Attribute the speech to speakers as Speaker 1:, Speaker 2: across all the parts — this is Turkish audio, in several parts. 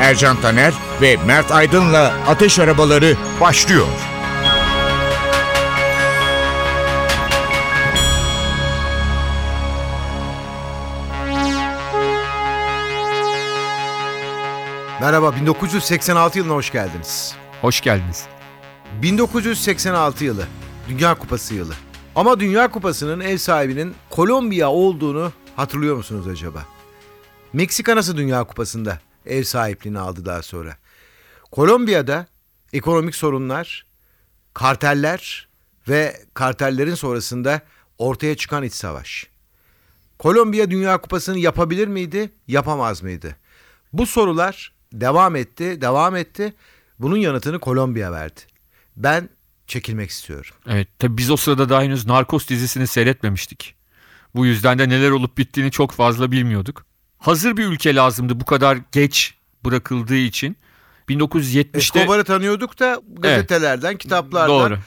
Speaker 1: Ercan Taner ve Mert Aydın'la Ateş Arabaları başlıyor.
Speaker 2: Merhaba, 1986 yılına hoş geldiniz.
Speaker 3: Hoş geldiniz.
Speaker 2: 1986 yılı, Dünya Kupası yılı. Ama Dünya Kupası'nın ev sahibinin Kolombiya olduğunu hatırlıyor musunuz acaba? Meksika nasıl Dünya Kupası'nda ev sahipliğini aldı daha sonra? Kolombiya'da ekonomik sorunlar, karteller ve kartellerin sonrasında ortaya çıkan iç savaş. Kolombiya Dünya Kupası'nı yapabilir miydi, yapamaz mıydı? Bu sorular devam etti, devam etti. Bunun yanıtını Kolombiya verdi. Ben çekilmek istiyorum.
Speaker 3: Evet tabi biz o sırada daha henüz Narcos dizisini seyretmemiştik. Bu yüzden de neler olup bittiğini çok fazla bilmiyorduk. Hazır bir ülke lazımdı bu kadar geç bırakıldığı için. 1970'te
Speaker 2: Escobar'ı tanıyorduk da gazetelerden, kitaplardan,
Speaker 3: Doğru.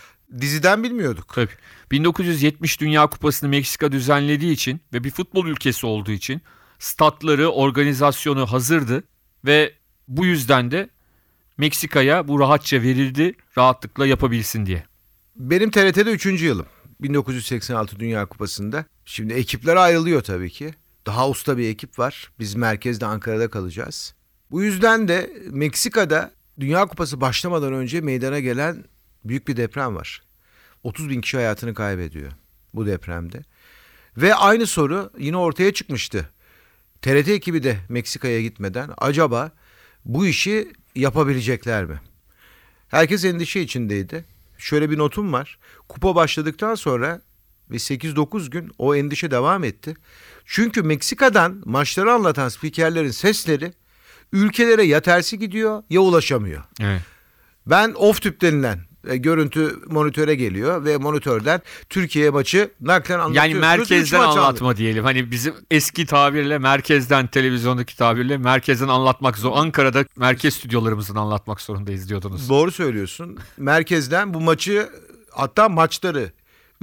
Speaker 2: diziden bilmiyorduk.
Speaker 3: Tabii. 1970 Dünya Kupası'nı Meksika düzenlediği için ve bir futbol ülkesi olduğu için statları, organizasyonu hazırdı ve bu yüzden de Meksika'ya bu rahatça verildi, rahatlıkla yapabilsin diye.
Speaker 2: Benim TRT'de 3. yılım. 1986 Dünya Kupası'nda. Şimdi ekipler ayrılıyor tabii ki. Daha usta bir ekip var. Biz merkezde Ankara'da kalacağız. Bu yüzden de Meksika'da Dünya Kupası başlamadan önce meydana gelen büyük bir deprem var. 30 bin kişi hayatını kaybediyor bu depremde. Ve aynı soru yine ortaya çıkmıştı. TRT ekibi de Meksika'ya gitmeden acaba bu işi yapabilecekler mi? Herkes endişe içindeydi. Şöyle bir notum var. Kupa başladıktan sonra ve 8-9 gün o endişe devam etti. Çünkü Meksika'dan maçları anlatan spikerlerin sesleri ülkelere ya tersi gidiyor ya ulaşamıyor.
Speaker 3: Evet.
Speaker 2: Ben off tüp denilen e, görüntü monitöre geliyor ve monitörden Türkiye maçı naklen
Speaker 3: Yani
Speaker 2: anlatıyorsunuz. Üç
Speaker 3: merkezden
Speaker 2: maç aldık.
Speaker 3: anlatma diyelim. Hani bizim eski tabirle merkezden televizyondaki tabirle merkezden anlatmak zor. Ankara'da merkez stüdyolarımızın anlatmak zorundayız diyordunuz.
Speaker 2: Doğru söylüyorsun. Merkezden bu maçı hatta maçları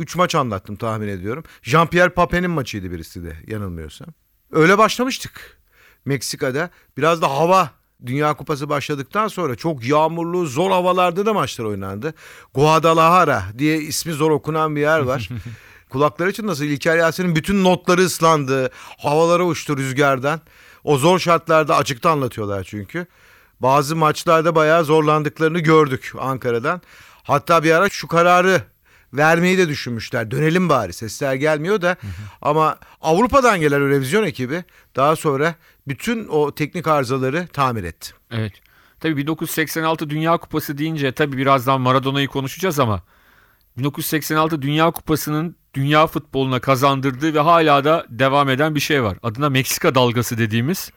Speaker 2: 3 maç anlattım tahmin ediyorum. Jean-Pierre Papin'in maçıydı birisi de yanılmıyorsam. Öyle başlamıştık Meksika'da. Biraz da hava Dünya Kupası başladıktan sonra çok yağmurlu, zor havalarda da maçlar oynandı. Guadalajara diye ismi zor okunan bir yer var. Kulakları için nasıl İlker Yasin'in bütün notları ıslandı. Havalara uçtu rüzgardan. O zor şartlarda açıkta anlatıyorlar çünkü. Bazı maçlarda bayağı zorlandıklarını gördük Ankara'dan. Hatta bir ara şu kararı vermeyi de düşünmüşler. Dönelim bari sesler gelmiyor da ama Avrupa'dan gelen revizyon ekibi daha sonra bütün o teknik arızaları tamir etti.
Speaker 3: Evet. Tabii 1986 Dünya Kupası deyince tabii birazdan Maradona'yı konuşacağız ama 1986 Dünya Kupası'nın dünya futboluna kazandırdığı ve hala da devam eden bir şey var. Adına Meksika dalgası dediğimiz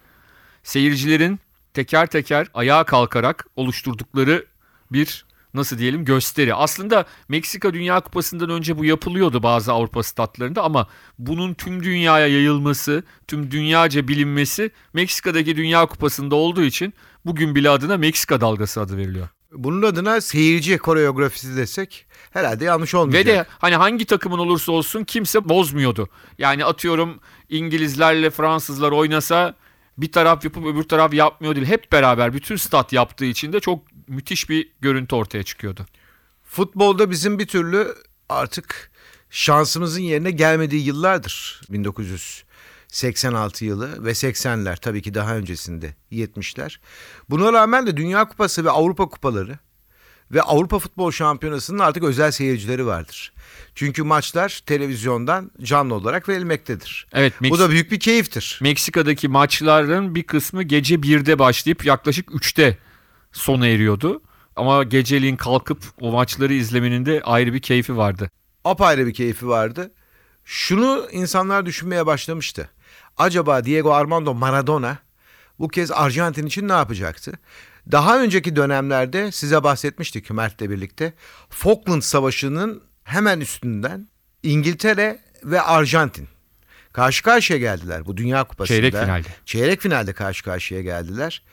Speaker 3: seyircilerin teker teker ayağa kalkarak oluşturdukları bir nasıl diyelim gösteri. Aslında Meksika Dünya Kupası'ndan önce bu yapılıyordu bazı Avrupa statlarında ama bunun tüm dünyaya yayılması, tüm dünyaca bilinmesi Meksika'daki Dünya Kupası'nda olduğu için bugün bile adına Meksika dalgası adı veriliyor.
Speaker 2: Bunun adına seyirci koreografisi desek herhalde yanlış olmayacak.
Speaker 3: Ve de hani hangi takımın olursa olsun kimse bozmuyordu. Yani atıyorum İngilizlerle Fransızlar oynasa bir taraf yapıp öbür taraf yapmıyor değil. Hep beraber bütün stat yaptığı için de çok müthiş bir görüntü ortaya çıkıyordu.
Speaker 2: Futbolda bizim bir türlü artık şansımızın yerine gelmediği yıllardır 1986 yılı ve 80'ler tabii ki daha öncesinde 70'ler. Buna rağmen de Dünya Kupası ve Avrupa Kupaları ve Avrupa Futbol Şampiyonası'nın artık özel seyircileri vardır. Çünkü maçlar televizyondan canlı olarak verilmektedir.
Speaker 3: Evet
Speaker 2: Bu
Speaker 3: Meks-
Speaker 2: da büyük bir keyiftir.
Speaker 3: Meksika'daki maçların bir kısmı gece 1'de başlayıp yaklaşık 3'te sona eriyordu. Ama geceliğin kalkıp o maçları izlemenin de ayrı bir keyfi vardı.
Speaker 2: apayrı bir keyfi vardı. Şunu insanlar düşünmeye başlamıştı. Acaba Diego Armando Maradona bu kez Arjantin için ne yapacaktı? Daha önceki dönemlerde size bahsetmiştik Mert'le birlikte. Falkland Savaşı'nın hemen üstünden İngiltere ve Arjantin karşı karşıya geldiler bu Dünya Kupası'nda.
Speaker 3: Çeyrek finalde.
Speaker 2: Çeyrek finalde karşı karşıya geldiler.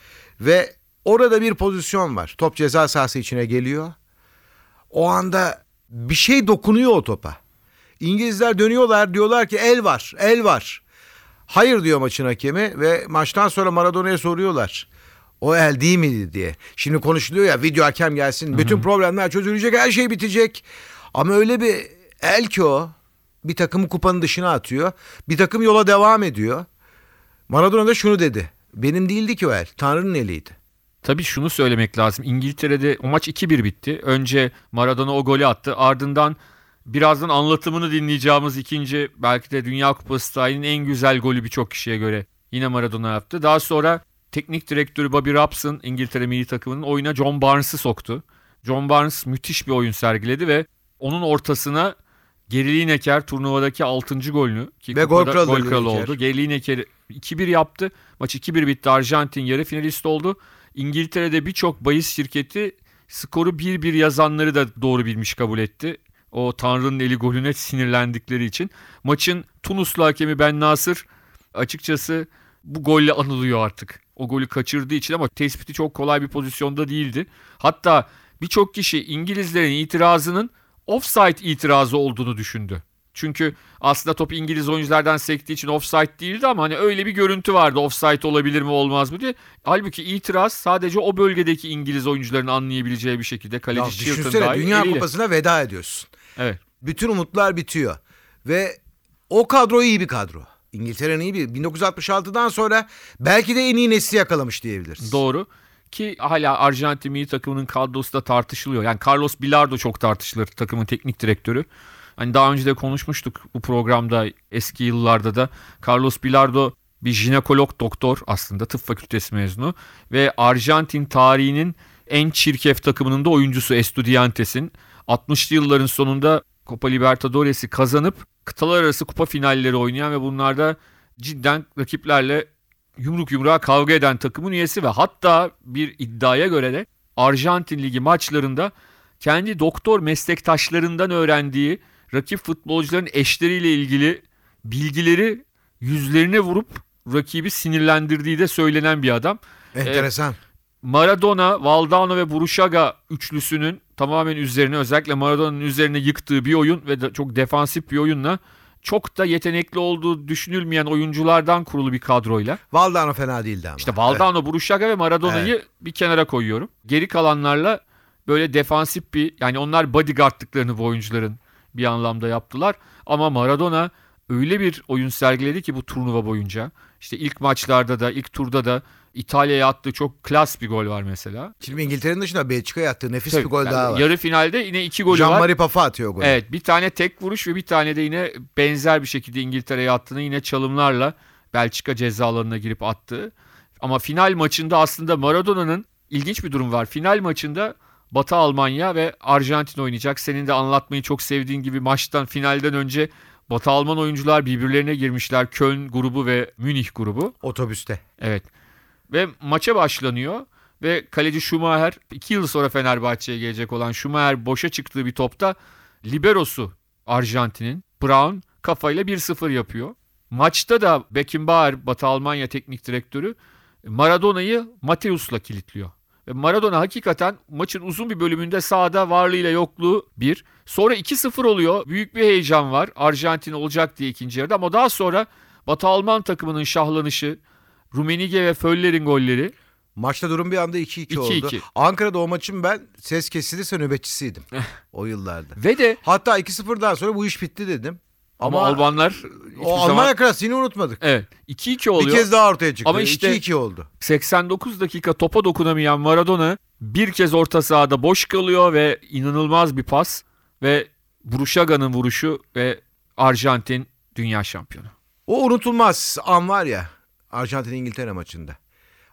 Speaker 2: Ve orada bir pozisyon var. Top ceza sahası içine geliyor. O anda bir şey dokunuyor o topa. İngilizler dönüyorlar diyorlar ki el var, el var. Hayır diyor maçın hakemi ve maçtan sonra Maradona'ya soruyorlar. O el değil miydi diye. Şimdi konuşuluyor ya video hakem gelsin. Bütün problemler çözülecek her şey bitecek. Ama öyle bir el ki o. Bir takımı kupanın dışına atıyor. Bir takım yola devam ediyor. Maradona da şunu dedi. Benim değildi ki o el. Tanrı'nın eliydi.
Speaker 3: Tabii şunu söylemek lazım. İngiltere'de o maç 2-1 bitti. Önce Maradona o golü attı. Ardından birazdan anlatımını dinleyeceğimiz ikinci belki de Dünya Kupası tarihinin en güzel golü birçok kişiye göre yine Maradona yaptı. Daha sonra teknik direktörü Bobby Robson İngiltere milli takımının oyuna John Barnes'ı soktu. John Barnes müthiş bir oyun sergiledi ve onun ortasına Geri Lineker turnuvadaki 6. golünü ki
Speaker 2: Ve gol kralı
Speaker 3: gol kralı oldu. Geri Lineker 2-1 yaptı. Maç 2-1 bitti. Arjantin yarı finalist oldu. İngiltere'de birçok bahis şirketi skoru 1-1 yazanları da doğru bilmiş kabul etti. O Tanrı'nın eli golüne sinirlendikleri için. Maçın Tunuslu hakemi Ben Nasır açıkçası bu golle anılıyor artık. O golü kaçırdığı için ama tespiti çok kolay bir pozisyonda değildi. Hatta birçok kişi İngilizlerin itirazının offside itirazı olduğunu düşündü. Çünkü aslında top İngiliz oyunculardan sektiği için offside değildi ama hani öyle bir görüntü vardı offside olabilir mi olmaz mı diye. Halbuki itiraz sadece o bölgedeki İngiliz oyuncuların anlayabileceği bir şekilde
Speaker 2: Ya
Speaker 3: kaleci Chilton
Speaker 2: düşünsene Dünya
Speaker 3: eliyle.
Speaker 2: Kupası'na veda ediyorsun.
Speaker 3: Evet.
Speaker 2: Bütün umutlar bitiyor. Ve o kadro iyi bir kadro. İngiltere'nin iyi bir 1966'dan sonra belki de en iyi nesli yakalamış diyebiliriz.
Speaker 3: Doğru. Ki hala Arjantin milli takımının kadrosu da tartışılıyor. Yani Carlos Bilardo çok tartışılır takımın teknik direktörü. Hani daha önce de konuşmuştuk bu programda eski yıllarda da. Carlos Bilardo bir jinekolog doktor aslında tıp fakültesi mezunu. Ve Arjantin tarihinin en çirkef takımının da oyuncusu Estudiantes'in. 60'lı yılların sonunda Copa Libertadores'i kazanıp kıtalar arası kupa finalleri oynayan ve bunlarda cidden rakiplerle yumruk yumruğa kavga eden takımın üyesi ve hatta bir iddiaya göre de Arjantin Ligi maçlarında kendi doktor meslektaşlarından öğrendiği rakip futbolcuların eşleriyle ilgili bilgileri yüzlerine vurup rakibi sinirlendirdiği de söylenen bir adam.
Speaker 2: Enteresan.
Speaker 3: Maradona, Valdano ve Buruşaga üçlüsünün tamamen üzerine özellikle Maradona'nın üzerine yıktığı bir oyun ve de çok defansif bir oyunla çok da yetenekli olduğu düşünülmeyen oyunculardan kurulu bir kadroyla.
Speaker 2: Valdano fena değildi ama.
Speaker 3: İşte Valdano, Buruşaga ve Maradona'yı bir kenara koyuyorum. Geri kalanlarla böyle defansif bir yani onlar bodyguardlıklarını bu oyuncuların bir anlamda yaptılar. Ama Maradona öyle bir oyun sergiledi ki bu turnuva boyunca. İşte ilk maçlarda da ilk turda da İtalya'ya attığı çok klas bir gol var mesela.
Speaker 2: Şimdi İngiltere'nin dışında Belçika'ya attığı nefis
Speaker 3: Tabii,
Speaker 2: bir gol
Speaker 3: yani
Speaker 2: daha var.
Speaker 3: Yarı finalde yine iki golü var.
Speaker 2: Jean-Marie Paffa atıyor golü.
Speaker 3: Evet bir tane tek vuruş ve bir tane de yine benzer bir şekilde İngiltere'ye attığını yine çalımlarla Belçika ceza alanına girip attığı. Ama final maçında aslında Maradona'nın ilginç bir durum var. Final maçında Batı Almanya ve Arjantin oynayacak. Senin de anlatmayı çok sevdiğin gibi maçtan finalden önce Batı Alman oyuncular birbirlerine girmişler. Köln grubu ve Münih grubu.
Speaker 2: Otobüste.
Speaker 3: Evet. Ve maça başlanıyor ve kaleci Schumacher 2 yıl sonra Fenerbahçe'ye gelecek olan Schumacher boşa çıktığı bir topta liberosu Arjantin'in Brown kafayla 1-0 yapıyor. Maçta da Beckenbauer Batı Almanya teknik direktörü Maradona'yı Mateus'la kilitliyor. Ve Maradona hakikaten maçın uzun bir bölümünde sahada varlığıyla yokluğu bir. Sonra 2-0 oluyor. Büyük bir heyecan var. Arjantin olacak diye ikinci yarıda ama daha sonra Batı Alman takımının şahlanışı, Rumenige ve Föller'in golleri.
Speaker 2: Maçta durum bir anda 2-2 oldu.
Speaker 3: 2-2.
Speaker 2: Ankara'da o maçın ben ses kesilirse nöbetçisiydim. o yıllarda.
Speaker 3: Ve de
Speaker 2: Hatta 2-0'dan sonra bu iş bitti dedim.
Speaker 3: Ama,
Speaker 2: Ama,
Speaker 3: Almanlar
Speaker 2: o
Speaker 3: zaman-
Speaker 2: Almanya klasiğini unutmadık.
Speaker 3: Evet 2-2 oluyor.
Speaker 2: Bir kez daha ortaya çıktı.
Speaker 3: Ama işte-
Speaker 2: 2-2 oldu.
Speaker 3: 89 dakika topa dokunamayan Maradona bir kez orta sahada boş kalıyor ve inanılmaz bir pas ve Buruşaga'nın vuruşu ve Arjantin dünya şampiyonu.
Speaker 2: O unutulmaz an var ya Arjantin İngiltere maçında.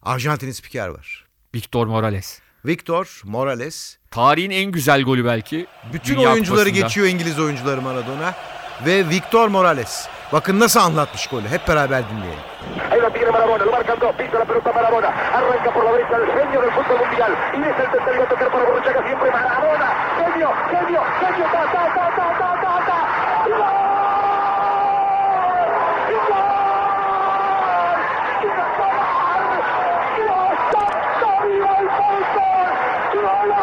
Speaker 2: Arjantin'in spiker var.
Speaker 3: Victor Morales.
Speaker 2: Victor Morales.
Speaker 3: Tarihin en güzel golü belki.
Speaker 2: Bütün
Speaker 3: Dünya
Speaker 2: oyuncuları
Speaker 3: Kupası'nda.
Speaker 2: geçiyor İngiliz oyuncuları Maradona. Ve Victor Morales. Bakın nasıl anlatmış golü. Hep beraber dinleyelim.
Speaker 4: Marabona.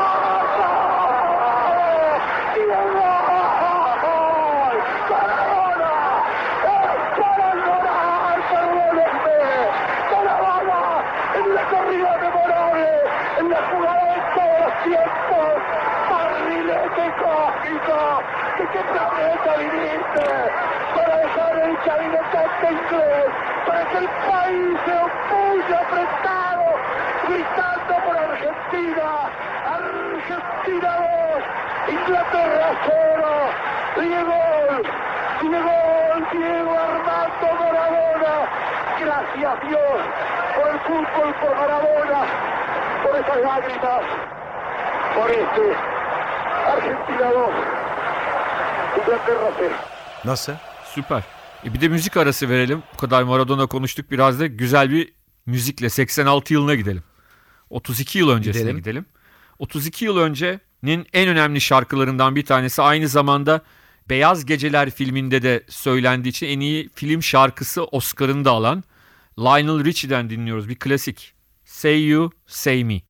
Speaker 4: ¿De qué planeta viniste? Para dejar el chavinetante inglés, para que el país se opulle apretado, gritando por Argentina. Argentina 2, Inglaterra 0. Diego, Diego, Diego Armando Maradona. Gracias Dios por el fútbol, por Maradona, por esas lágrimas, por este. Argentina 2, Inglaterra 0.
Speaker 2: Nasıl?
Speaker 3: Süper. E bir de müzik arası verelim. Bu kadar Maradona konuştuk. Biraz da güzel bir müzikle 86 yılına gidelim. 32 yıl öncesine
Speaker 2: Gidelim.
Speaker 3: gidelim. 32 yıl öncenin en önemli şarkılarından bir tanesi aynı zamanda Beyaz Geceler filminde de söylendiği için en iyi film şarkısı Oscar'ını da alan Lionel Richie'den dinliyoruz. Bir klasik. Say You, Say Me.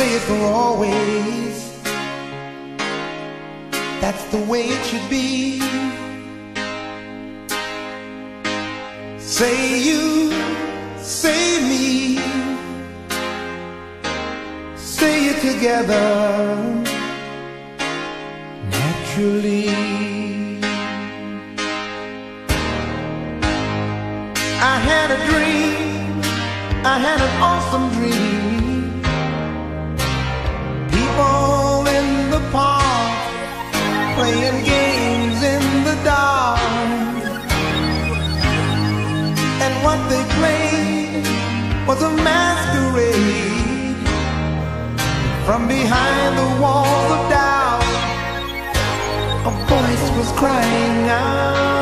Speaker 5: Say it for always. That's the way it should be. Say you, say me, say it together naturally. I had a dream, I had an was a masquerade. From behind the walls of doubt, a voice was crying out.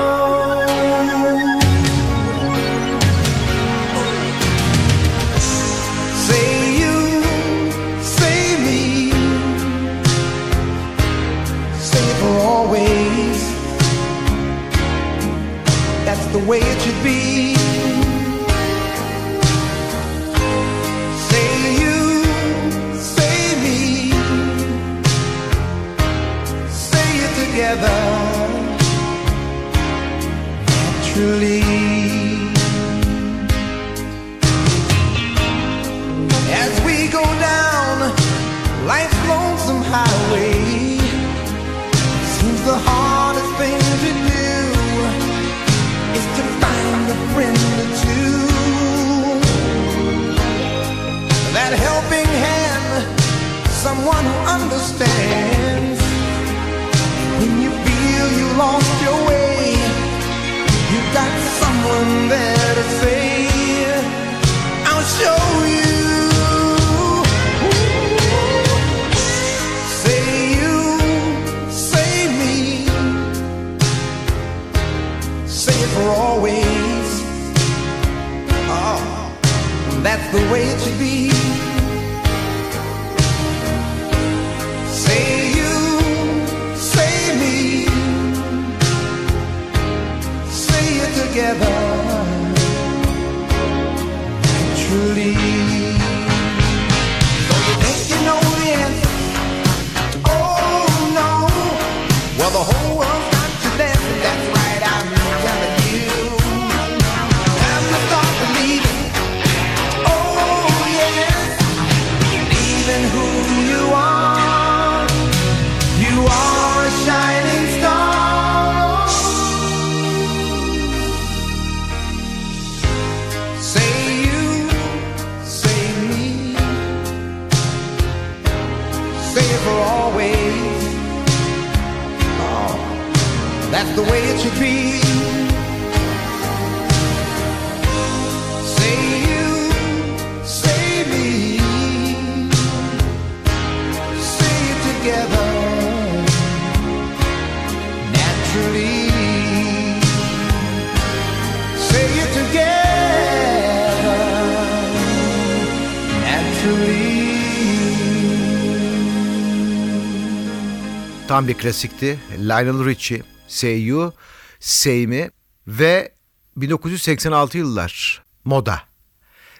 Speaker 2: Tam bir klasikti. Lionel Richie, Say You, Say Me ve 1986 yıllar moda.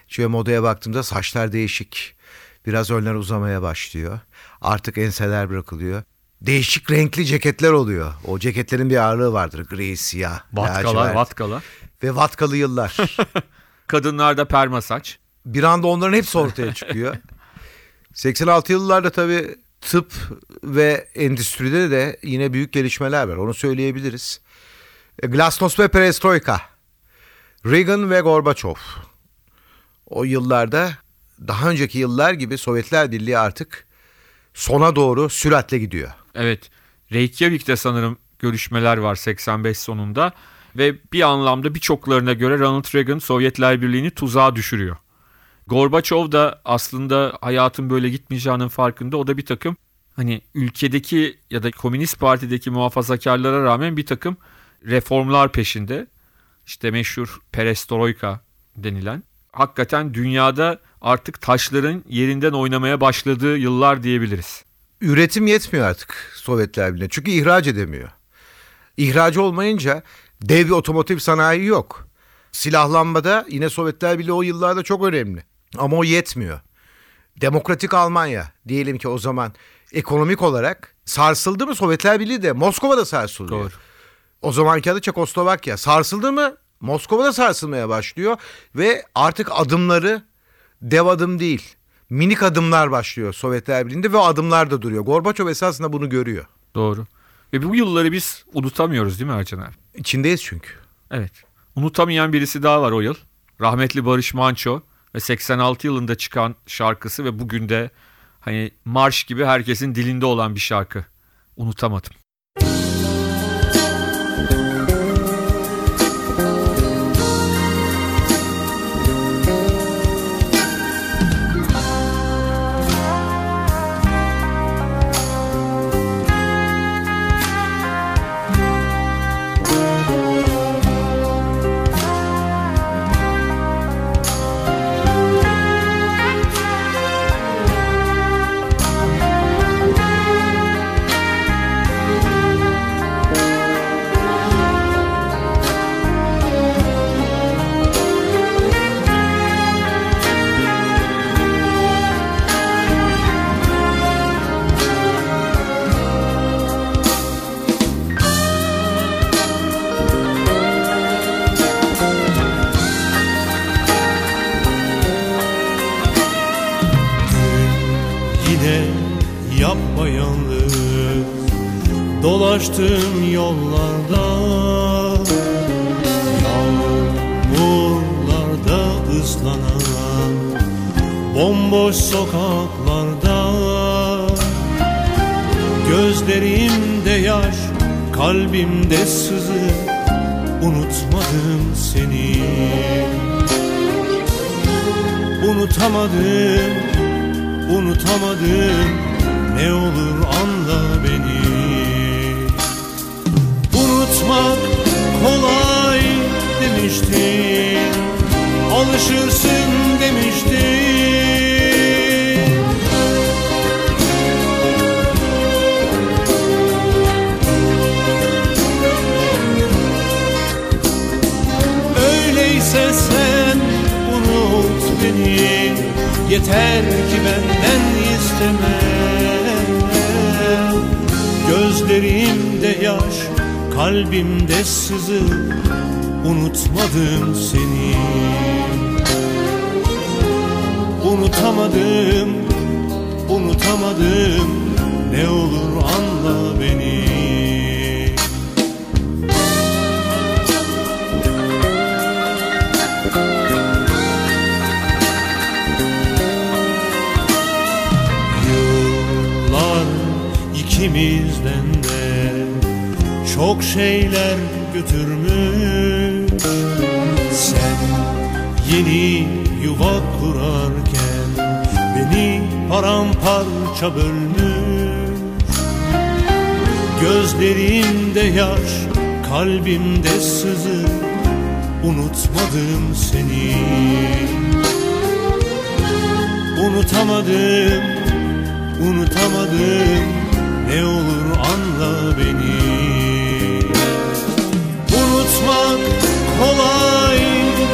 Speaker 2: Şöyle modaya baktığımda saçlar değişik. Biraz önler uzamaya başlıyor. Artık enseler bırakılıyor. Değişik renkli ceketler oluyor. O ceketlerin bir ağırlığı vardır. Gri, siyah,
Speaker 3: Vatkalar,
Speaker 2: lacivert.
Speaker 3: vatkalar.
Speaker 2: Ve vatkalı yıllar.
Speaker 3: Kadınlarda perma saç.
Speaker 2: bir anda onların hepsi ortaya çıkıyor. 86 yıllarda tabii tıp ve endüstride de yine büyük gelişmeler var. Onu söyleyebiliriz. E, Glasnost ve Perestroika. Reagan ve Gorbaçov. O yıllarda daha önceki yıllar gibi Sovyetler Birliği artık sona doğru süratle gidiyor.
Speaker 3: Evet. Reykjavik'te sanırım görüşmeler var 85 sonunda ve bir anlamda birçoklarına göre Ronald Reagan Sovyetler Birliği'ni tuzağa düşürüyor. Gorbaçov da aslında hayatın böyle gitmeyeceğinin farkında. O da bir takım hani ülkedeki ya da Komünist Parti'deki muhafazakarlara rağmen bir takım reformlar peşinde. İşte meşhur perestroika denilen. Hakikaten dünyada artık taşların yerinden oynamaya başladığı yıllar diyebiliriz.
Speaker 2: Üretim yetmiyor artık Sovyetler Birliği'ne. Çünkü ihraç edemiyor. İhracı olmayınca dev bir otomotiv sanayi yok. Silahlanmada yine Sovyetler Birliği o yıllarda çok önemli. Ama o yetmiyor. Demokratik Almanya diyelim ki o zaman ekonomik olarak sarsıldı mı Sovyetler Birliği de Moskova'da sarsılıyor.
Speaker 3: Doğru.
Speaker 2: O zamanki adı Çekoslovakya. Sarsıldı mı Moskova'da sarsılmaya başlıyor ve artık adımları dev adım değil minik adımlar başlıyor Sovyetler Birliği'nde ve adımlar da duruyor. Gorbaçov esasında bunu görüyor.
Speaker 3: Doğru. Ve bu yılları biz unutamıyoruz değil mi Ercan abi?
Speaker 2: İçindeyiz çünkü.
Speaker 3: Evet. Unutamayan birisi daha var o yıl. Rahmetli Barış Manço ve 86 yılında çıkan şarkısı ve bugün de hani marş gibi herkesin dilinde olan bir şarkı. Unutamadım.
Speaker 6: Gözlerimde yaş Kalbimde sızı Unutmadım seni. Unutamadım unutamadım Ne olur anla beni. Unutmak kolay demiştin Alışırsın demiştin Öyleyse sen unut beni. Yeter ki benden isteme. Gözlerimde yaş Kalbimde sızı Unutmadım seni. Unutamadım Unutamadım çok şeyler götürmüş. Sen yeni yuva kurarken beni paramparça bölmüş. Gözlerimde yaş, kalbimde sızı Unutmadım seni. Unutamadım, unutamadım Ne olur anla beni Unutmak kolay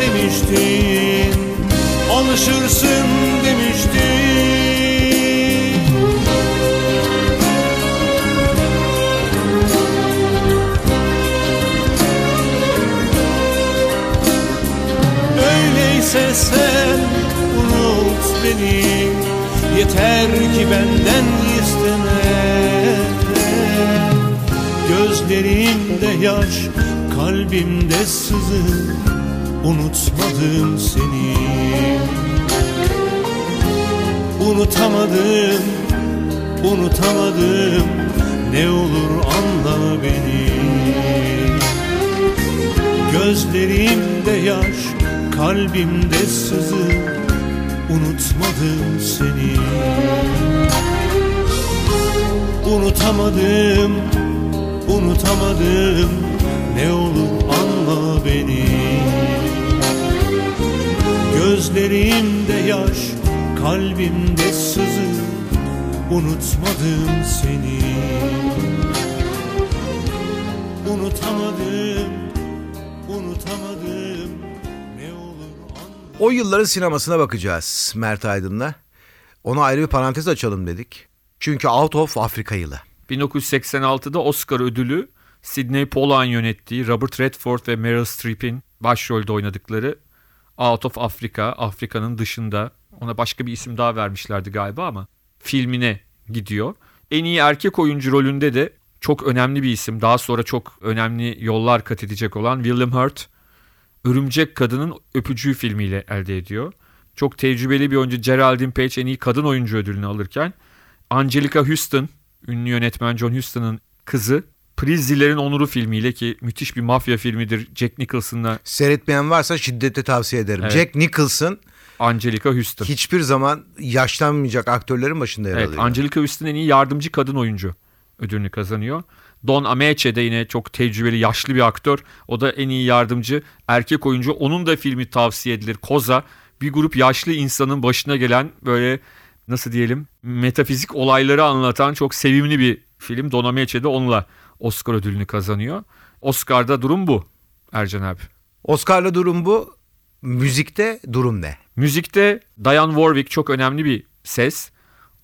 Speaker 6: demiştin. Alışırsın demiştin. Öyleyse sen unut beni. Yeter ki benden isteme. Gözlerimde yaş, kalbimde sızı Unutmadım seni. Unutamadım, unutamadım. Ne olur anla beni. Gözlerimde yaş, kalbimde sızı Unutmadım seni. Unutamadım, unutamadım Ne olur anla beni Gözlerimde yaş, kalbimde sızı Unutmadım seni Unutamadım, unutamadım Ne olur anla
Speaker 2: O yılların sinemasına bakacağız Mert Aydın'la. Ona ayrı bir parantez açalım dedik. Çünkü Out of Afrika yılı.
Speaker 3: 1986'da Oscar ödülü Sidney Pollack'ın yönettiği Robert Redford ve Meryl Streep'in başrolde oynadıkları Out of Africa, Afrika'nın dışında ona başka bir isim daha vermişlerdi galiba ama filmine gidiyor. En iyi erkek oyuncu rolünde de çok önemli bir isim. Daha sonra çok önemli yollar kat edecek olan William Hurt. Örümcek Kadının Öpücüğü filmiyle elde ediyor. Çok tecrübeli bir oyuncu Geraldine Page en iyi kadın oyuncu ödülünü alırken Angelica Houston, ünlü yönetmen John Huston'ın kızı Prizzilerin Onuru filmiyle ki müthiş bir mafya filmidir. Jack Nicholson'la
Speaker 2: Seyretmeyen varsa şiddetle tavsiye ederim.
Speaker 3: Evet.
Speaker 2: Jack Nicholson
Speaker 3: Angelica Houston.
Speaker 2: hiçbir zaman yaşlanmayacak aktörlerin başında yer
Speaker 3: Evet,
Speaker 2: alıyor.
Speaker 3: Angelica Houston en iyi yardımcı kadın oyuncu ödülünü kazanıyor. Don Ameche de yine çok tecrübeli yaşlı bir aktör. O da en iyi yardımcı erkek oyuncu. Onun da filmi tavsiye edilir. Koza bir grup yaşlı insanın başına gelen böyle nasıl diyelim metafizik olayları anlatan çok sevimli bir film. Don Ameche de onunla Oscar ödülünü kazanıyor. Oscar'da durum bu Ercan abi.
Speaker 2: Oscar'la durum bu. Müzikte durum ne?
Speaker 3: Müzikte Diane Warwick çok önemli bir ses.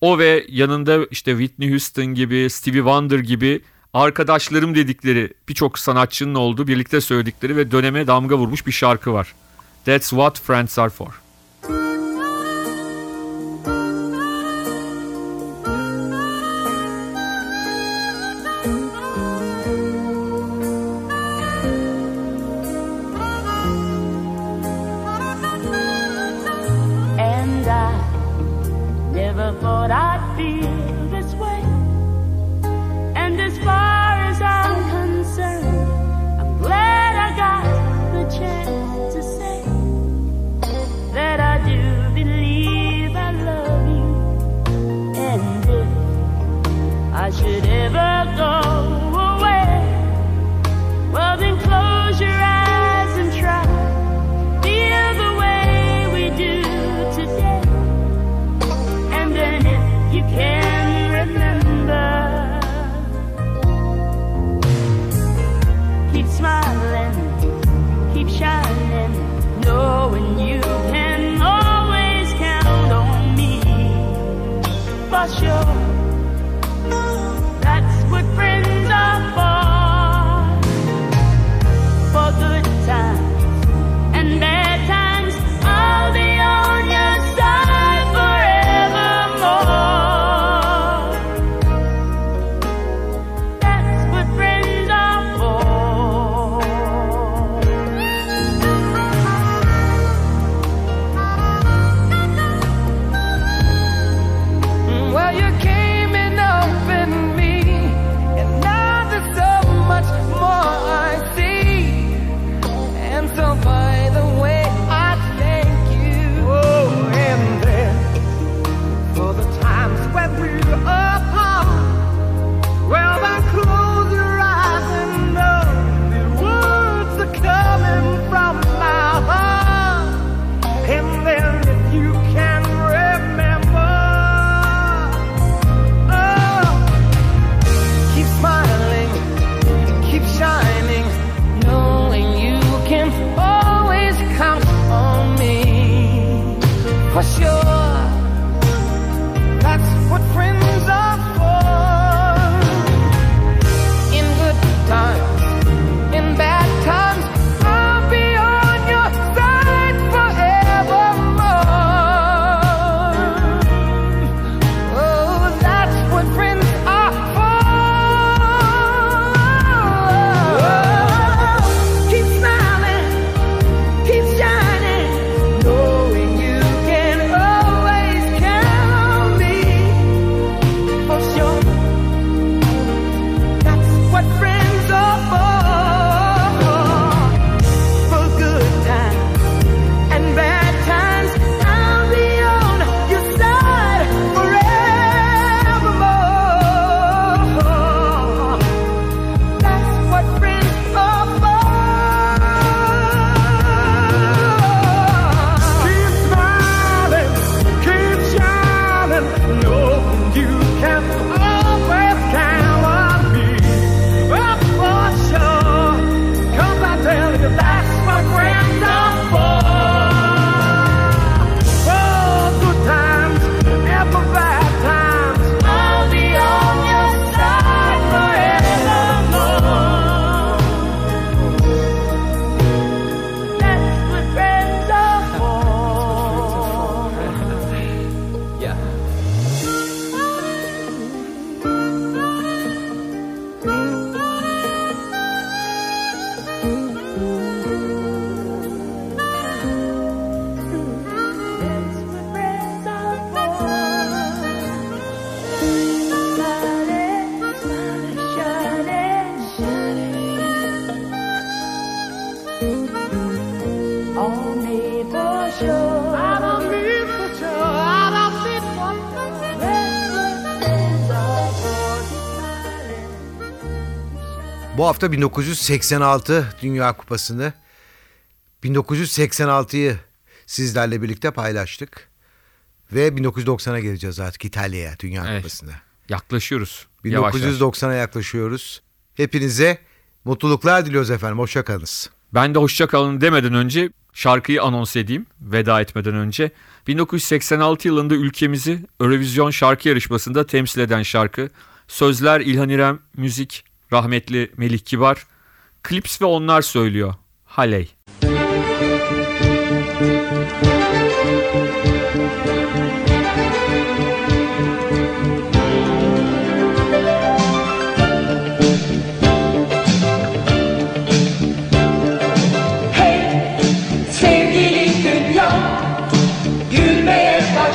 Speaker 3: O ve yanında işte Whitney Houston gibi, Stevie Wonder gibi arkadaşlarım dedikleri birçok sanatçının olduğu birlikte söyledikleri ve döneme damga vurmuş bir şarkı var. That's what friends are for.
Speaker 7: of what for
Speaker 8: sure.
Speaker 2: Bu hafta 1986 Dünya Kupası'nı 1986'yı sizlerle birlikte paylaştık. Ve 1990'a geleceğiz artık İtalya'ya Dünya
Speaker 3: evet.
Speaker 2: Kupası'na.
Speaker 3: Yaklaşıyoruz.
Speaker 2: 1990'a yaklaşıyoruz. Hepinize mutluluklar diliyoruz efendim. Hoşçakalınız.
Speaker 3: Ben de hoşçakalın demeden önce şarkıyı anons edeyim veda etmeden önce. 1986 yılında ülkemizi Eurovision şarkı yarışmasında temsil eden şarkı. Sözler İlhan İrem, müzik rahmetli Melih Kibar. Klips ve onlar söylüyor. Haley.
Speaker 9: Müzik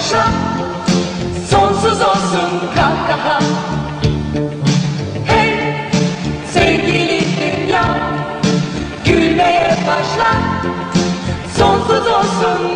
Speaker 9: yaşa Sonsuz olsun kahkaha. Hey sevgili dünya Gülmeye başla. Sonsuz olsun